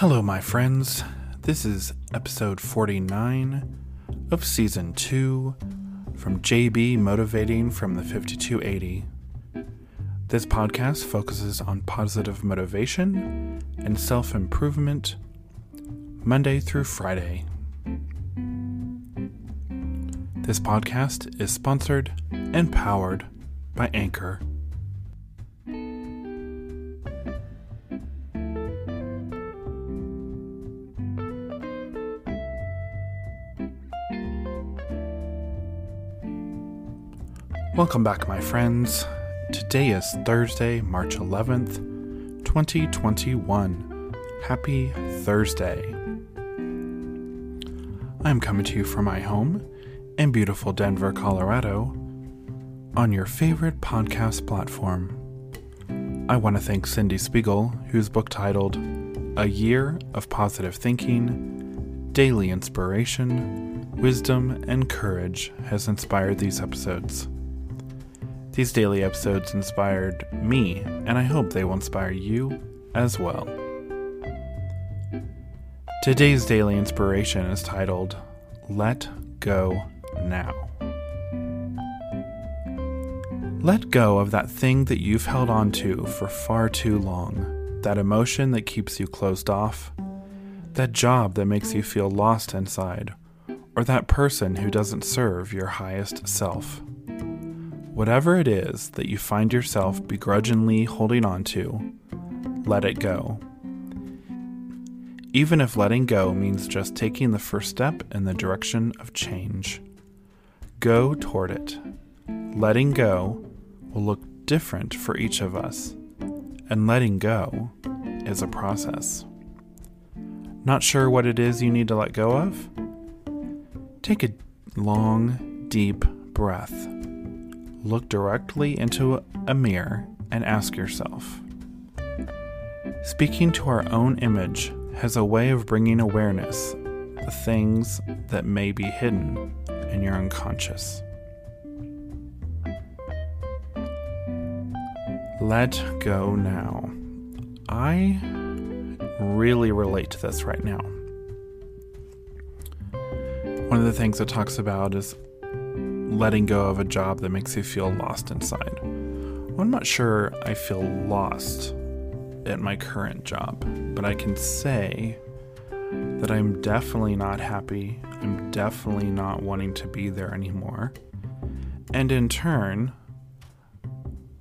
Hello, my friends. This is episode 49 of season 2 from JB Motivating from the 5280. This podcast focuses on positive motivation and self improvement Monday through Friday. This podcast is sponsored and powered by Anchor. Welcome back, my friends. Today is Thursday, March 11th, 2021. Happy Thursday. I am coming to you from my home in beautiful Denver, Colorado, on your favorite podcast platform. I want to thank Cindy Spiegel, whose book titled A Year of Positive Thinking, Daily Inspiration, Wisdom, and Courage has inspired these episodes. These daily episodes inspired me, and I hope they will inspire you as well. Today's daily inspiration is titled Let Go Now. Let go of that thing that you've held on to for far too long, that emotion that keeps you closed off, that job that makes you feel lost inside, or that person who doesn't serve your highest self. Whatever it is that you find yourself begrudgingly holding on to, let it go. Even if letting go means just taking the first step in the direction of change, go toward it. Letting go will look different for each of us, and letting go is a process. Not sure what it is you need to let go of? Take a long, deep breath look directly into a mirror and ask yourself Speaking to our own image has a way of bringing awareness the things that may be hidden in your unconscious. Let go now. I really relate to this right now. One of the things it talks about is letting go of a job that makes you feel lost inside. I'm not sure I feel lost at my current job, but I can say that I'm definitely not happy. I'm definitely not wanting to be there anymore. And in turn,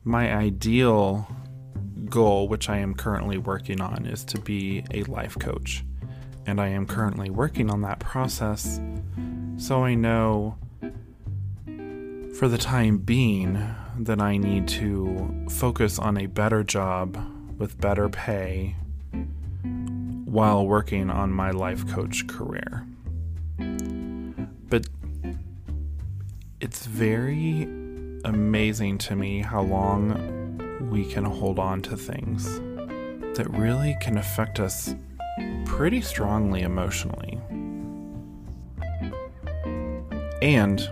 my ideal goal, which I am currently working on, is to be a life coach. And I am currently working on that process so I know for the time being that I need to focus on a better job with better pay while working on my life coach career. But it's very amazing to me how long we can hold on to things that really can affect us pretty strongly emotionally. And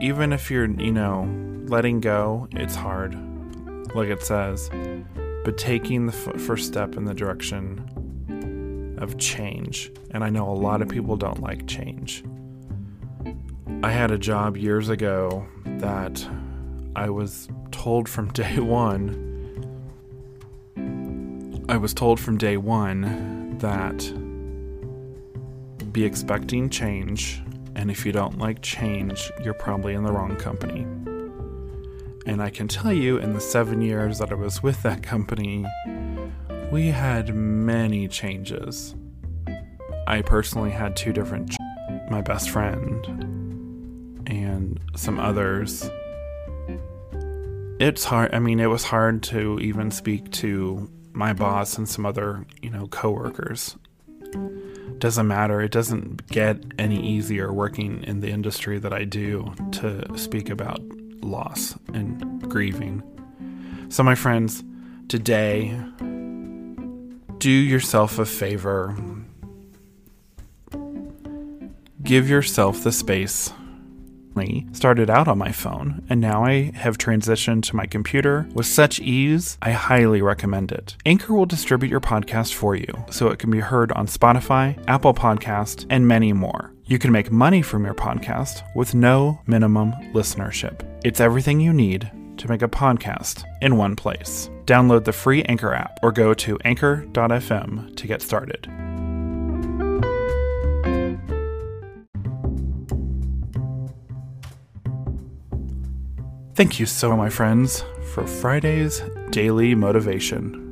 even if you're, you know, letting go, it's hard, like it says, but taking the f- first step in the direction of change. And I know a lot of people don't like change. I had a job years ago that I was told from day one. I was told from day one that be expecting change and if you don't like change, you're probably in the wrong company. And I can tell you, in the seven years that I was with that company, we had many changes. I personally had two different, ch- my best friend and some others. It's hard. I mean, it was hard to even speak to my boss and some other, you know, coworkers doesn't matter. It doesn't get any easier working in the industry that I do to speak about loss and grieving. So, my friends, today, do yourself a favor. Give yourself the space. Recently started out on my phone, and now I have transitioned to my computer with such ease, I highly recommend it. Anchor will distribute your podcast for you, so it can be heard on Spotify, Apple Podcast, and many more. You can make money from your podcast with no minimum listenership. It's everything you need to make a podcast in one place. Download the free Anchor app or go to anchor.fm to get started. Thank you so, my friends, for Friday's daily motivation.